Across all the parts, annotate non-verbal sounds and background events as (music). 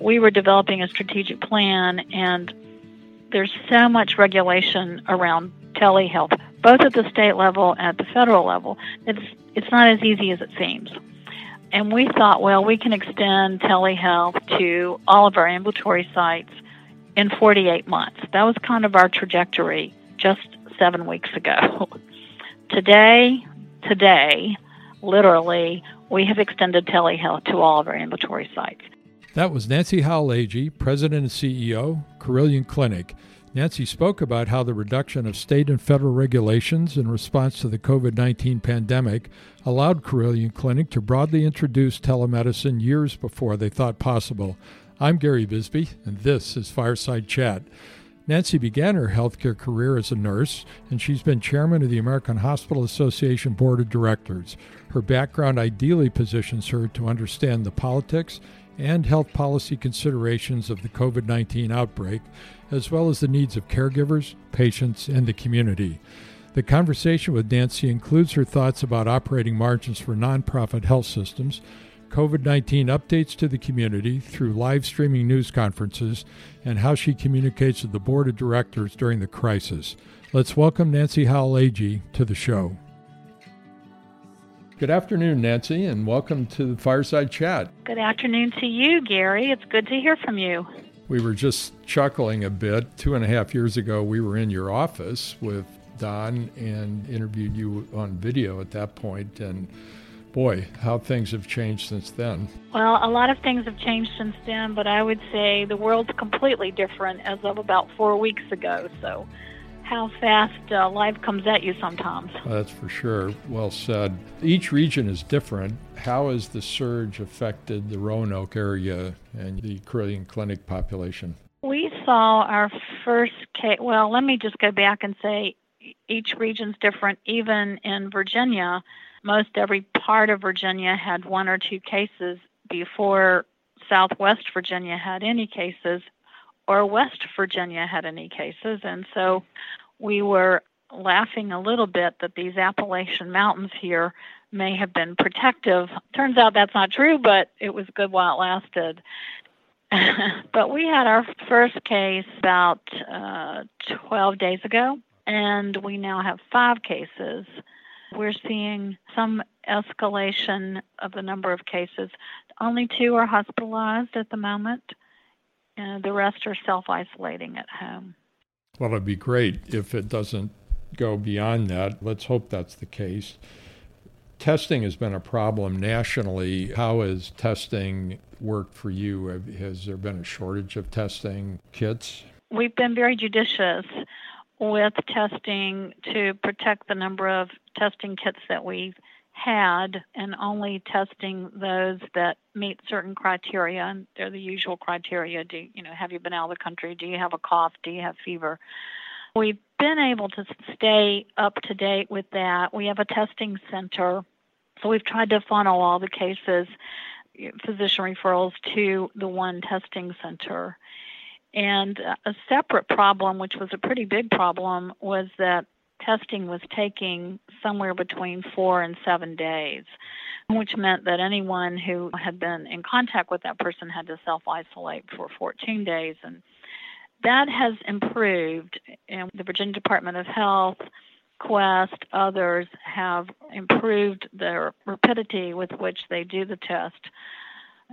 we were developing a strategic plan, and there's so much regulation around telehealth, both at the state level and at the federal level. It's it's not as easy as it seems. And we thought, well, we can extend telehealth to all of our ambulatory sites in 48 months. That was kind of our trajectory just seven weeks ago. (laughs) today, today, literally, we have extended telehealth to all of our ambulatory sites. That was Nancy Howell Agee, President and CEO, Carilion Clinic. Nancy spoke about how the reduction of state and federal regulations in response to the COVID 19 pandemic allowed Carilion Clinic to broadly introduce telemedicine years before they thought possible. I'm Gary Bisbee, and this is Fireside Chat. Nancy began her healthcare career as a nurse, and she's been chairman of the American Hospital Association Board of Directors. Her background ideally positions her to understand the politics and health policy considerations of the COVID 19 outbreak, as well as the needs of caregivers, patients, and the community. The conversation with Nancy includes her thoughts about operating margins for nonprofit health systems, COVID 19 updates to the community through live streaming news conferences, and how she communicates with the board of directors during the crisis. Let's welcome Nancy Howell to the show. Good afternoon, Nancy, and welcome to the Fireside Chat. Good afternoon to you, Gary. It's good to hear from you. We were just chuckling a bit. Two and a half years ago, we were in your office with Don and interviewed you on video at that point, and boy, how things have changed since then. Well, a lot of things have changed since then, but I would say the world's completely different as of about four weeks ago. So how fast uh, life comes at you sometimes. That's for sure. Well said. Each region is different. How has the surge affected the Roanoke area and the Carilion Clinic population? We saw our first case. Well, let me just go back and say each region's different. Even in Virginia, most every part of Virginia had one or two cases before Southwest Virginia had any cases or West Virginia had any cases. And so we were laughing a little bit that these Appalachian mountains here may have been protective. Turns out that's not true, but it was good while it lasted. (laughs) but we had our first case about uh, 12 days ago, and we now have five cases. We're seeing some escalation of the number of cases. Only two are hospitalized at the moment and the rest are self isolating at home. Well, it'd be great if it doesn't go beyond that. Let's hope that's the case. Testing has been a problem nationally. How has testing worked for you? Has there been a shortage of testing kits? We've been very judicious with testing to protect the number of testing kits that we've had and only testing those that meet certain criteria and they're the usual criteria. Do you know have you been out of the country? Do you have a cough? Do you have fever? We've been able to stay up to date with that. We have a testing center. So we've tried to funnel all the cases physician referrals to the one testing center. And a separate problem which was a pretty big problem was that testing was taking somewhere between four and seven days, which meant that anyone who had been in contact with that person had to self isolate for 14 days. And that has improved. And the Virginia Department of Health, Quest, others have improved the rapidity with which they do the test.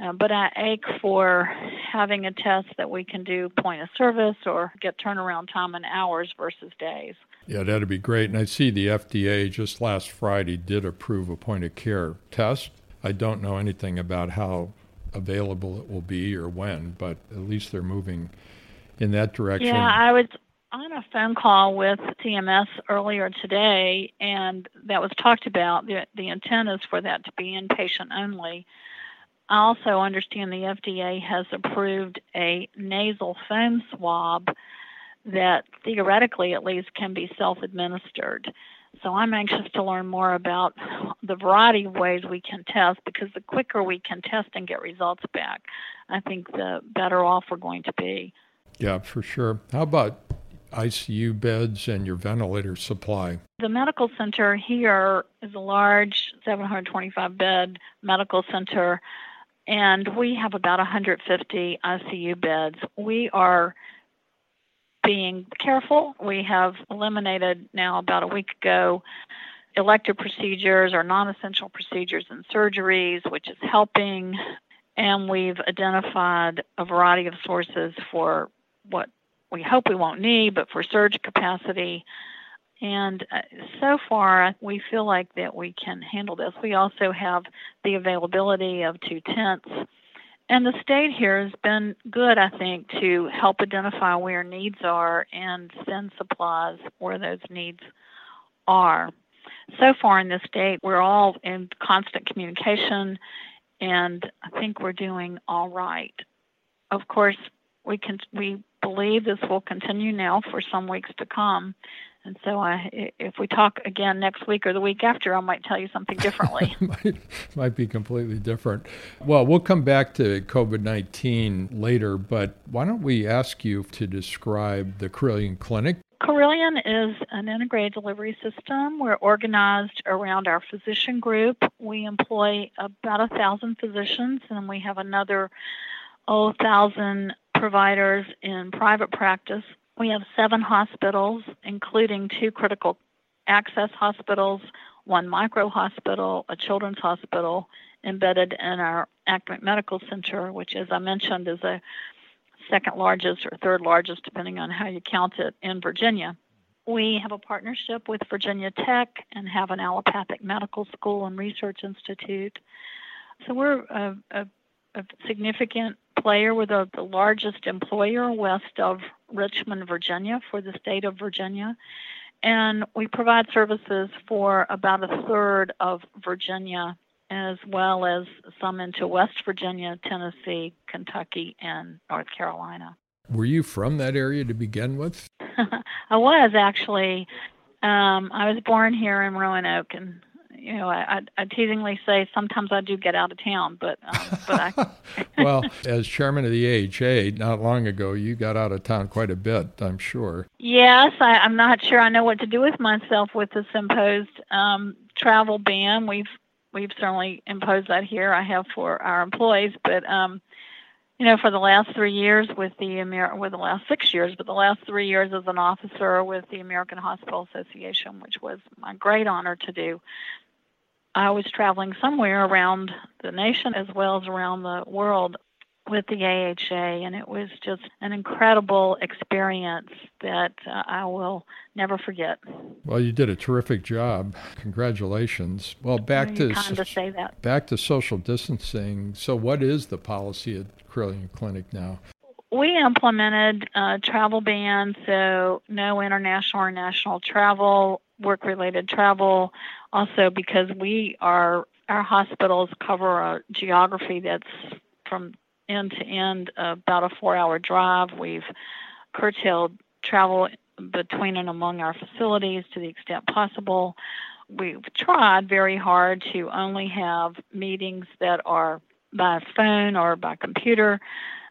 Uh, but I ache for having a test that we can do point of service or get turnaround time in hours versus days. Yeah, that'd be great. And I see the FDA just last Friday did approve a point of care test. I don't know anything about how available it will be or when, but at least they're moving in that direction. Yeah, I was on a phone call with CMS earlier today, and that was talked about. The, the intent is for that to be inpatient only. I also understand the FDA has approved a nasal foam swab that theoretically, at least, can be self administered. So I'm anxious to learn more about the variety of ways we can test because the quicker we can test and get results back, I think the better off we're going to be. Yeah, for sure. How about ICU beds and your ventilator supply? The medical center here is a large 725 bed medical center and we have about 150 ICU beds. We are being careful. We have eliminated now about a week ago elective procedures or non essential procedures and surgeries, which is helping. And we've identified a variety of sources for what we hope we won't need, but for surge capacity. And uh, so far, we feel like that we can handle this. We also have the availability of two tents and the state here has been good, I think, to help identify where needs are and send supplies where those needs are. So far in this state, we're all in constant communication, and I think we're doing all right. Of course, we can we believe this will continue now for some weeks to come, and so, I, if we talk again next week or the week after, I might tell you something differently. (laughs) might, might be completely different. Well, we'll come back to COVID 19 later, but why don't we ask you to describe the Carilion Clinic? Carilion is an integrated delivery system. We're organized around our physician group. We employ about a thousand physicians, and we have another oh, thousand providers in private practice. We have seven hospitals, including two critical access hospitals, one micro hospital, a children's hospital embedded in our academic medical center, which, as I mentioned, is a second largest or third largest, depending on how you count it, in Virginia. We have a partnership with Virginia Tech and have an allopathic medical school and research institute. So we're a, a, a significant player. We're the, the largest employer west of Richmond, Virginia, for the state of Virginia. And we provide services for about a third of Virginia, as well as some into West Virginia, Tennessee, Kentucky, and North Carolina. Were you from that area to begin with? (laughs) I was actually. Um, I was born here in Roanoke, and you know, I, I, teasingly say sometimes I do get out of town, but um, but I. (laughs) well, as chairman of the AHA, not long ago, you got out of town quite a bit, I'm sure. Yes, I, I'm not sure I know what to do with myself with this imposed um, travel ban. We've we've certainly imposed that here. I have for our employees, but um, you know, for the last three years with the Amer- with the last six years, but the last three years as an officer with the American Hospital Association, which was my great honor to do. I was traveling somewhere around the nation as well as around the world with the AHA, and it was just an incredible experience that uh, I will never forget. Well, you did a terrific job. Congratulations. Well, back to so- say that. back to social distancing. So, what is the policy at Carilion Clinic now? We implemented uh, travel bans, so no international or national travel, work-related travel also because we are our hospitals cover a geography that's from end to end about a four hour drive. We've curtailed travel between and among our facilities to the extent possible. We've tried very hard to only have meetings that are by phone or by computer.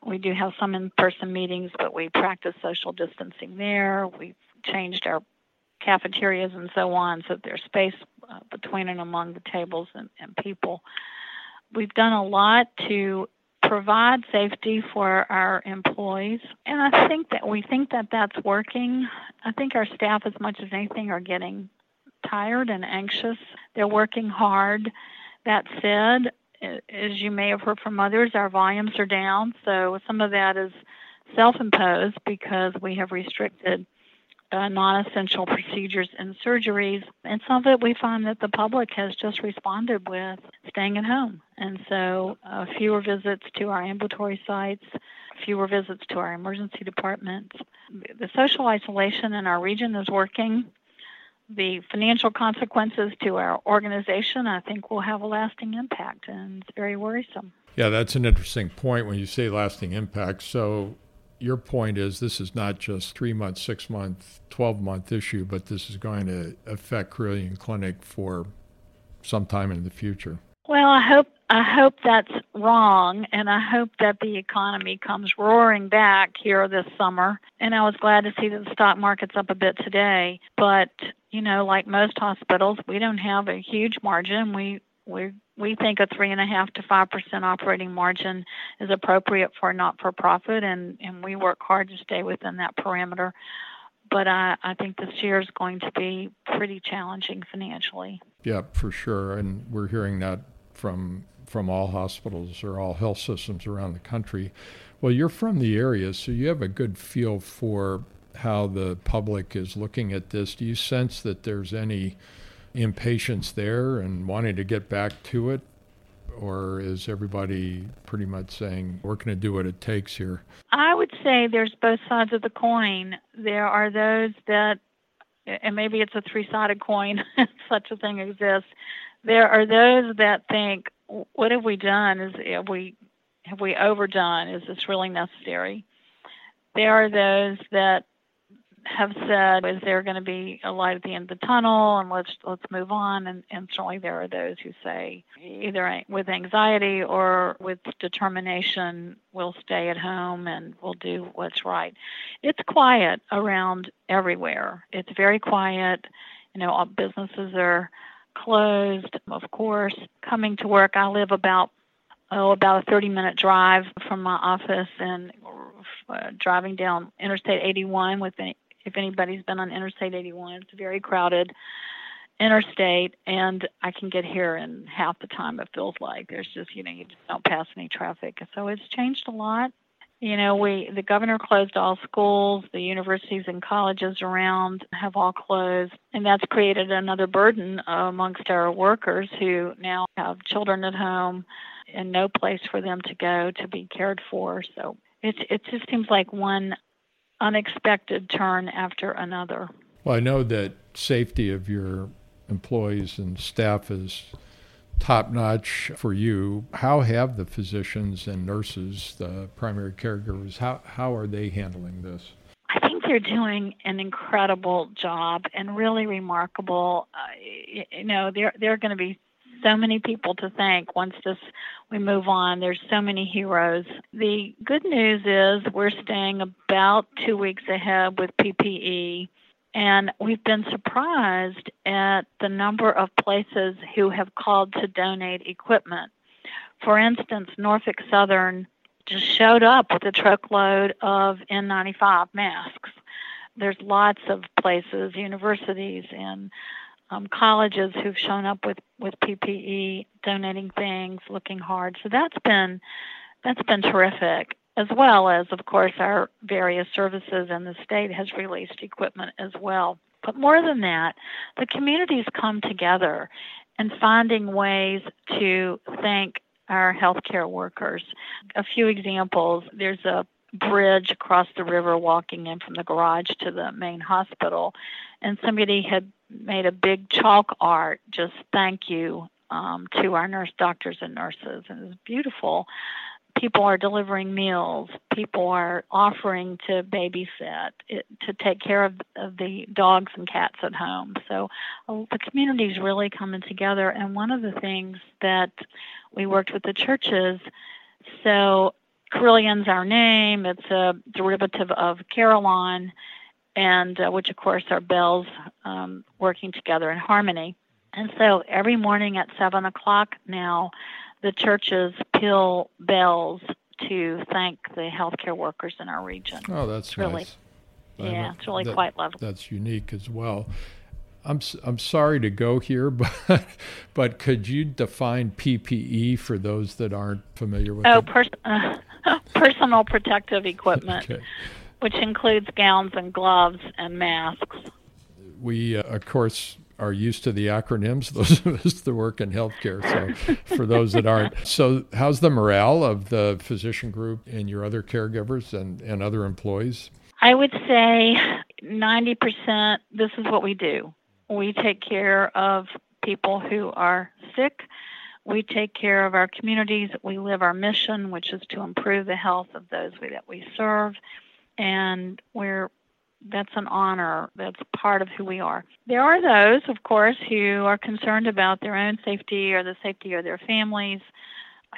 We do have some in person meetings, but we practice social distancing there. We've changed our cafeterias and so on so there's space uh, between and among the tables and, and people. We've done a lot to provide safety for our employees and i think that we think that that's working. I think our staff as much as anything are getting tired and anxious. They're working hard. That said as you may have heard from others our volumes are down so some of that is self-imposed because we have restricted uh, non essential procedures and surgeries. And some of it we find that the public has just responded with staying at home. And so uh, fewer visits to our ambulatory sites, fewer visits to our emergency departments. The social isolation in our region is working. The financial consequences to our organization, I think, will have a lasting impact, and it's very worrisome. Yeah, that's an interesting point when you say lasting impact. So, your point is this is not just three month, six month, 12 month issue, but this is going to affect Carilion Clinic for some time in the future. Well, I hope I hope that's wrong, and I hope that the economy comes roaring back here this summer. And I was glad to see that the stock market's up a bit today. But you know, like most hospitals, we don't have a huge margin. We we we think a three and a half to five percent operating margin is appropriate for a not-for-profit, and and we work hard to stay within that parameter. But I, I think this year is going to be pretty challenging financially. Yeah, for sure, and we're hearing that from from all hospitals or all health systems around the country. Well, you're from the area, so you have a good feel for how the public is looking at this. Do you sense that there's any impatience there and wanting to get back to it? Or is everybody pretty much saying, we're going to do what it takes here? I would say there's both sides of the coin. There are those that, and maybe it's a three sided coin, (laughs) such a thing exists. There are those that think, what have we done? Is have we have we overdone? Is this really necessary? There are those that have said, is there going to be a light at the end of the tunnel and let's let's move on? And, and certainly there are those who say, either with anxiety or with determination, we'll stay at home and we'll do what's right. It's quiet around everywhere. It's very quiet. You know, all businesses are closed. Of course, coming to work, I live about oh about a 30 minute drive from my office and uh, driving down Interstate 81 with if anybody's been on Interstate 81, it's very crowded interstate, and I can get here in half the time it feels like. There's just, you know, you just don't pass any traffic. So it's changed a lot. You know, we the governor closed all schools, the universities and colleges around have all closed, and that's created another burden amongst our workers who now have children at home and no place for them to go to be cared for. So it it just seems like one unexpected turn after another. Well, I know that safety of your employees and staff is top notch for you. How have the physicians and nurses, the primary caregivers, how, how are they handling this? I think they're doing an incredible job and really remarkable. Uh, you know, they're they're going to be so many people to thank once this we move on. There's so many heroes. The good news is we're staying about two weeks ahead with PPE. And we've been surprised at the number of places who have called to donate equipment. For instance, Norfolk Southern just showed up with a truckload of N95 masks. There's lots of places, universities, and um, colleges who've shown up with with PPE, donating things, looking hard. So that's been that's been terrific, as well as of course our various services and the state has released equipment as well. But more than that, the communities come together and finding ways to thank our healthcare workers. A few examples: there's a bridge across the river walking in from the garage to the main hospital and somebody had made a big chalk art, just thank you um, to our nurse doctors and nurses, and it was beautiful. People are delivering meals. People are offering to babysit, it, to take care of, of the dogs and cats at home. So uh, the community is really coming together. And one of the things that we worked with the churches, so Carilion's our name. It's a derivative of Carillon, and uh, which of course are bells um, working together in harmony. And so every morning at seven o'clock now, the churches peal bells to thank the healthcare workers in our region. Oh, that's it's really, nice. Yeah, it's really that, quite lovely. That's unique as well. I'm I'm sorry to go here, (laughs) but but could you define PPE for those that aren't familiar with oh, it? Pers- uh, (laughs) personal protective equipment. okay which includes gowns and gloves and masks. We, uh, of course, are used to the acronyms, (laughs) those of us that work in healthcare. So, (laughs) for those that aren't, so how's the morale of the physician group and your other caregivers and, and other employees? I would say 90% this is what we do. We take care of people who are sick. We take care of our communities. We live our mission, which is to improve the health of those we, that we serve and we're that's an honor. That's part of who we are. There are those, of course, who are concerned about their own safety or the safety of their families,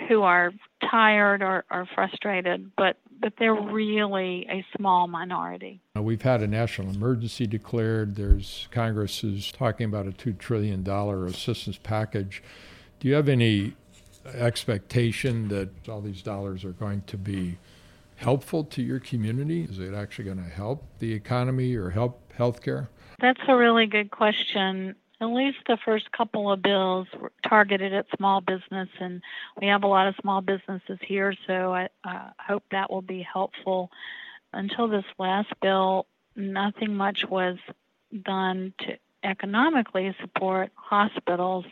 who are tired or, or frustrated, but but they're really a small minority. Uh, we've had a national emergency declared. There's Congress is talking about a two trillion dollar assistance package. Do you have any expectation that all these dollars are going to be helpful to your community? Is it actually going to help the economy or help healthcare? That's a really good question. At least the first couple of bills were targeted at small business, and we have a lot of small businesses here, so I uh, hope that will be helpful. Until this last bill, nothing much was done to economically support hospitals,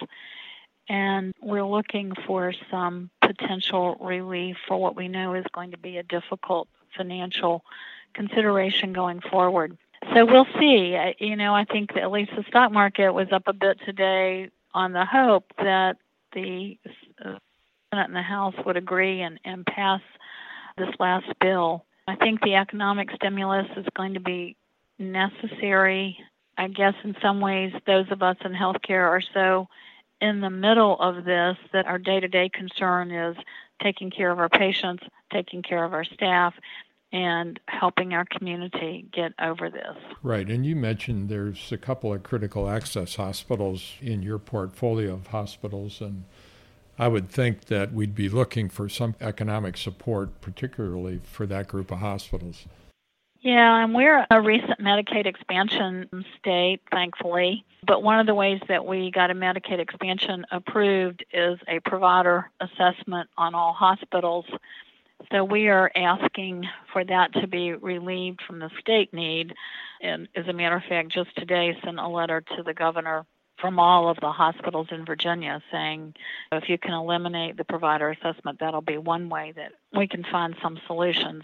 and we're looking for some potential relief for what we know is going to be a difficult financial consideration going forward. So we'll see. You know, I think at least the stock market was up a bit today on the hope that the uh, Senate and the House would agree and, and pass this last bill. I think the economic stimulus is going to be necessary. I guess in some ways, those of us in healthcare are so in the middle of this that our day to day concern is taking care of our patients, taking care of our staff, and helping our community get over this. Right. And you mentioned there's a couple of critical access hospitals in your portfolio of hospitals. And I would think that we'd be looking for some economic support, particularly for that group of hospitals. Yeah, and we're a recent Medicaid expansion state, thankfully. But one of the ways that we got a Medicaid expansion approved is a provider assessment on all hospitals. So we are asking for that to be relieved from the state need. And as a matter of fact, just today sent a letter to the governor from all of the hospitals in Virginia saying if you can eliminate the provider assessment, that'll be one way that we can find some solutions.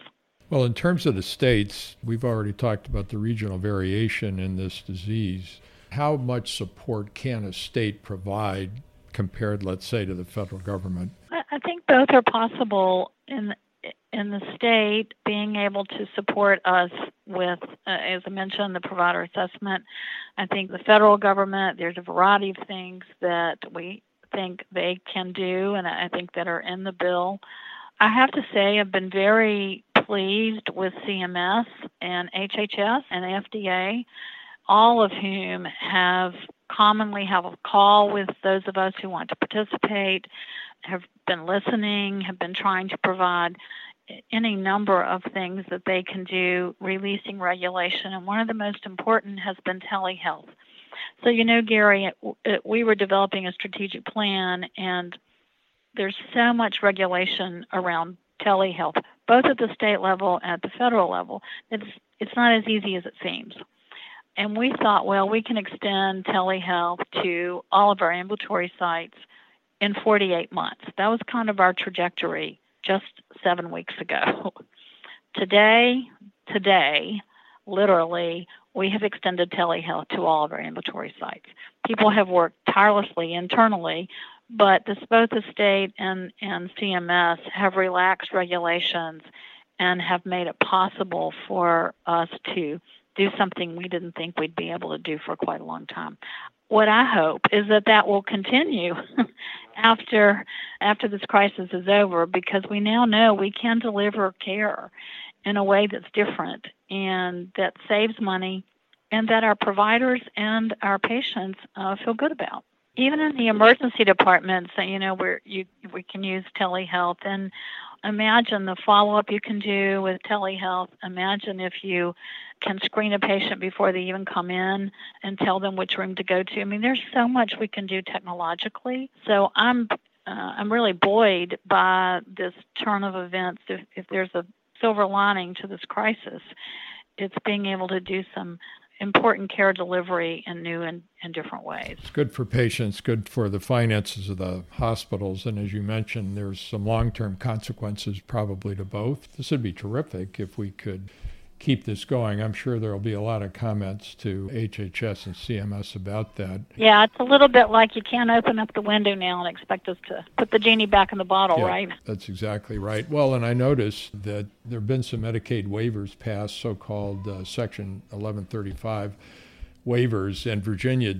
Well, in terms of the states, we've already talked about the regional variation in this disease. How much support can a state provide compared, let's say, to the federal government? I think both are possible in in the state being able to support us with, uh, as I mentioned, the provider assessment. I think the federal government, there's a variety of things that we think they can do, and I think that are in the bill. I have to say, I've been very pleased with CMS and HHS and FDA, all of whom have commonly have a call with those of us who want to participate, have been listening, have been trying to provide any number of things that they can do releasing regulation and one of the most important has been telehealth. So you know gary we were developing a strategic plan and there's so much regulation around telehealth, both at the state level and at the federal level. It's it's not as easy as it seems. And we thought, well, we can extend telehealth to all of our ambulatory sites in 48 months. That was kind of our trajectory just seven weeks ago. (laughs) today, today, literally, we have extended telehealth to all of our ambulatory sites. People have worked tirelessly internally but this, both the state and, and CMS have relaxed regulations and have made it possible for us to do something we didn't think we'd be able to do for quite a long time. What I hope is that that will continue (laughs) after after this crisis is over because we now know we can deliver care in a way that's different and that saves money and that our providers and our patients uh, feel good about even in the emergency departments, you know, where you we can use telehealth and imagine the follow-up you can do with telehealth. Imagine if you can screen a patient before they even come in and tell them which room to go to. I mean, there's so much we can do technologically. So I'm uh, I'm really buoyed by this turn of events. If, if there's a silver lining to this crisis, it's being able to do some important care delivery in new and, and different ways. It's good for patients, good for the finances of the hospitals, and as you mentioned, there's some long term consequences probably to both. This would be terrific if we could keep this going. I'm sure there will be a lot of comments to HHS and CMS about that. Yeah, it's a little bit like you can't open up the window now and expect us to put the genie back in the bottle, yeah, right? That's exactly right. Well, and I noticed that there have been some Medicaid waivers passed, so called uh, Section 1135 waivers, and Virginia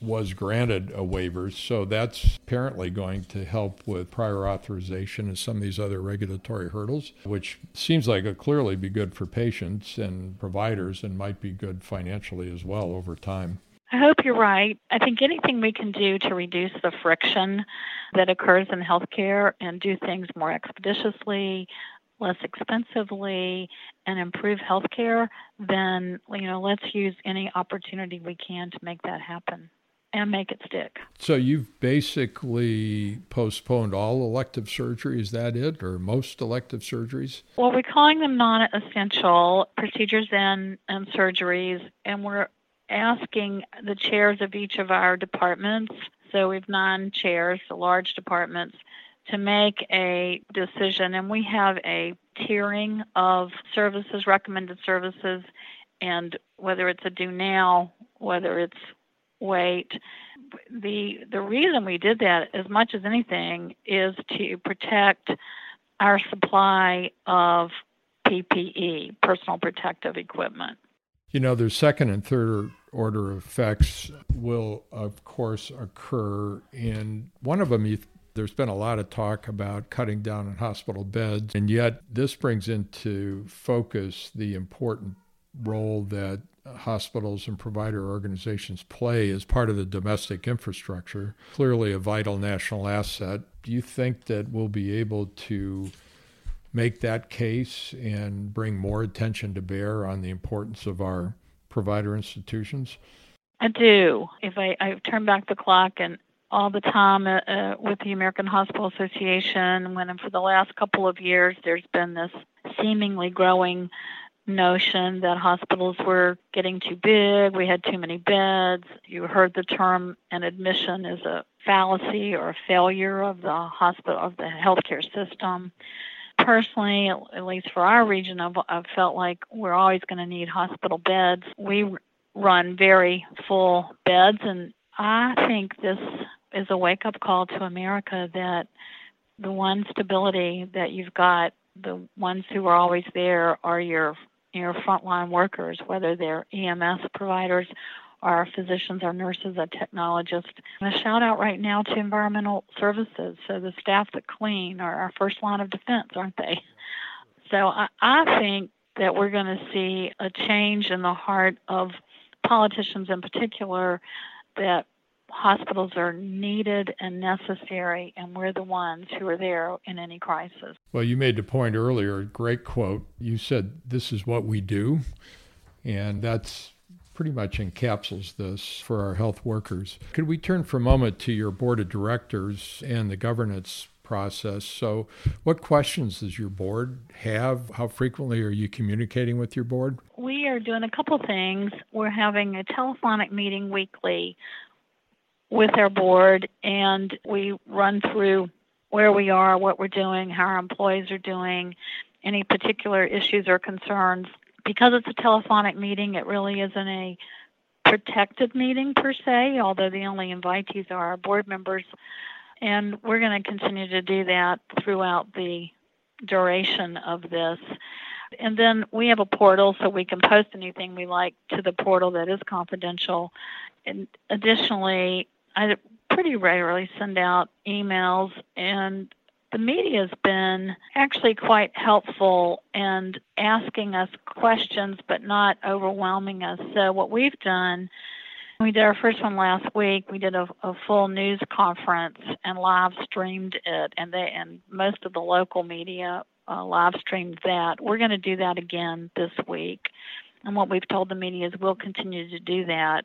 was granted a waiver, so that's apparently going to help with prior authorization and some of these other regulatory hurdles, which seems like it clearly be good for patients and providers and might be good financially as well over time. I hope you're right. I think anything we can do to reduce the friction that occurs in healthcare and do things more expeditiously, less expensively, and improve healthcare, then you know let's use any opportunity we can to make that happen and make it stick. So you've basically postponed all elective surgery. Is that it, or most elective surgeries? Well, we're calling them non-essential procedures and, and surgeries, and we're asking the chairs of each of our departments. So we've nine chairs, the large departments, to make a decision, and we have a tiering of services, recommended services, and whether it's a do now, whether it's wait. The the reason we did that, as much as anything, is to protect our supply of PPE, personal protective equipment. You know, there's second and third order effects will, of course, occur. And one of them, there's been a lot of talk about cutting down on hospital beds. And yet, this brings into focus the important role that hospitals and provider organizations play as part of the domestic infrastructure. Clearly, a vital national asset. Do you think that we'll be able to make that case and bring more attention to bear on the importance of our provider institutions? I do. If I, I turn back the clock and all the time uh, uh, with the American Hospital Association, when for the last couple of years there's been this seemingly growing notion that hospitals were getting too big, we had too many beds. You heard the term an admission is a fallacy or a failure of the hospital of the healthcare system. Personally, at least for our region, I've, I've felt like we're always going to need hospital beds. We run very full beds, and I think this is a wake up call to America that the one stability that you've got, the ones who are always there, are your your frontline workers, whether they're EMS providers our physicians, our nurses, our technologists. And a shout out right now to environmental services. So the staff that clean are our first line of defense, aren't they? So I, I think that we're going to see a change in the heart of politicians in particular that hospitals are needed and necessary, and we're the ones who are there in any crisis. Well, you made the point earlier, great quote. You said, This is what we do. And that's pretty much encapsulates this for our health workers. Could we turn for a moment to your board of directors and the governance process? So, what questions does your board have? How frequently are you communicating with your board? We are doing a couple things. We're having a telephonic meeting weekly with our board, and we run through where we are, what we're doing, how our employees are doing, any particular issues or concerns because it's a telephonic meeting, it really isn't a protected meeting per se, although the only invitees are our board members. And we're going to continue to do that throughout the duration of this. And then we have a portal so we can post anything we like to the portal that is confidential. And additionally, I pretty regularly send out emails and the media has been actually quite helpful and asking us questions but not overwhelming us. So what we've done we did our first one last week. We did a, a, full news conference and live streamed it, and they and most of the local media uh, live streamed that. We're going to do that again this week, and what we've told the media is we'll continue to do that.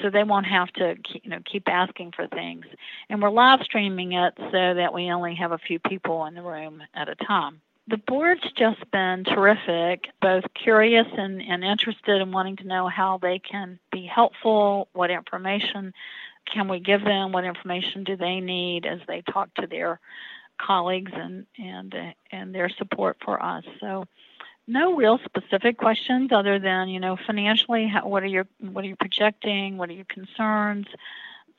So they won't have to you know keep asking for things. And we're live streaming it so that we only have a few people in the room at a time. The board's just been terrific both curious and, and interested in wanting to know how they can be helpful what information can we give them what information do they need as they talk to their colleagues and and and their support for us. So no real specific questions other than you know financially how, what are your what are you projecting? What are your concerns?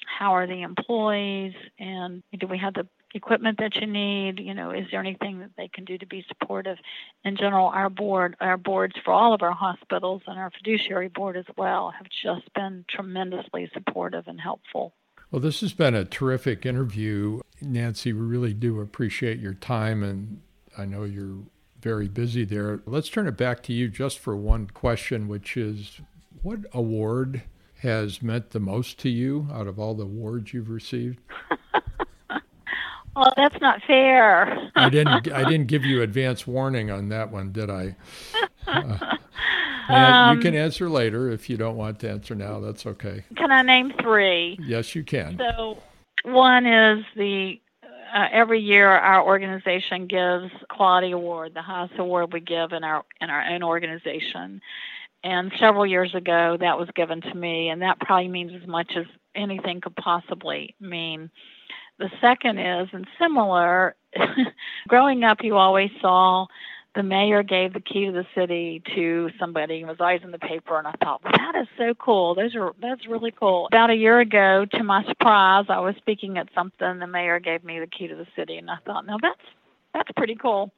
How are the employees? And do we have the equipment that you need? You know is there anything that they can do to be supportive? In general our board our boards for all of our hospitals and our fiduciary board as well have just been tremendously supportive and helpful. Well, this has been a terrific interview. Nancy, we really do appreciate your time, and I know you're very busy there. Let's turn it back to you just for one question, which is what award has meant the most to you out of all the awards you've received? (laughs) well, that's not fair. (laughs) I didn't. I didn't give you advance warning on that one, did I? (laughs) Uh, um, you can answer later if you don't want to answer now. That's okay. Can I name three? Yes, you can. So, one is the uh, every year our organization gives quality award, the highest award we give in our in our own organization. And several years ago, that was given to me, and that probably means as much as anything could possibly mean. The second is, and similar, (laughs) growing up, you always saw the mayor gave the key to the city to somebody. It was always in the paper, and I thought, well, that is so cool. Those are that's really cool. About a year ago, to my surprise, I was speaking at something. The mayor gave me the key to the city, and I thought, no, that's that's pretty cool.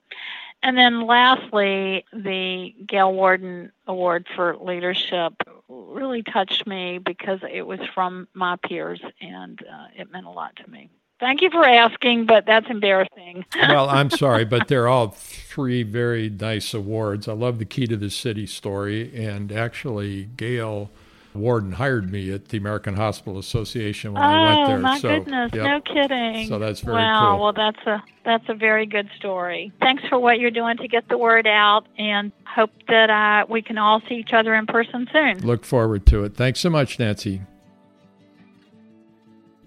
And then lastly, the Gail Warden Award for Leadership really touched me because it was from my peers, and uh, it meant a lot to me. Thank you for asking, but that's embarrassing. (laughs) well, I'm sorry, but they're all three very nice awards. I love the Key to the City story, and actually, Gail Warden hired me at the American Hospital Association when oh, I went there. Oh my so, goodness! Yep. No kidding. So that's very wow. cool. Well, that's a that's a very good story. Thanks for what you're doing to get the word out, and hope that uh, we can all see each other in person soon. Look forward to it. Thanks so much, Nancy.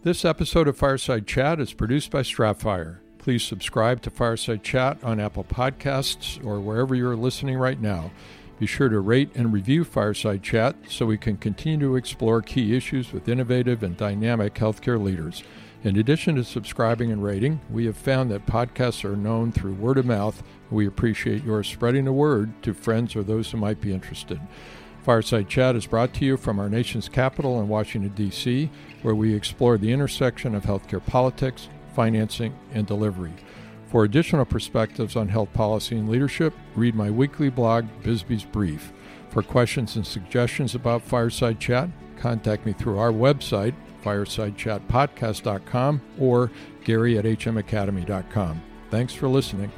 This episode of Fireside Chat is produced by Stratfire. Please subscribe to Fireside Chat on Apple Podcasts or wherever you're listening right now. Be sure to rate and review Fireside Chat so we can continue to explore key issues with innovative and dynamic healthcare leaders. In addition to subscribing and rating, we have found that podcasts are known through word of mouth. We appreciate your spreading the word to friends or those who might be interested. Fireside Chat is brought to you from our nation's capital in Washington, D.C., where we explore the intersection of healthcare politics, financing, and delivery. For additional perspectives on health policy and leadership, read my weekly blog, Bisbee's Brief. For questions and suggestions about Fireside Chat, contact me through our website, firesidechatpodcast.com, or gary at hmacademy.com. Thanks for listening.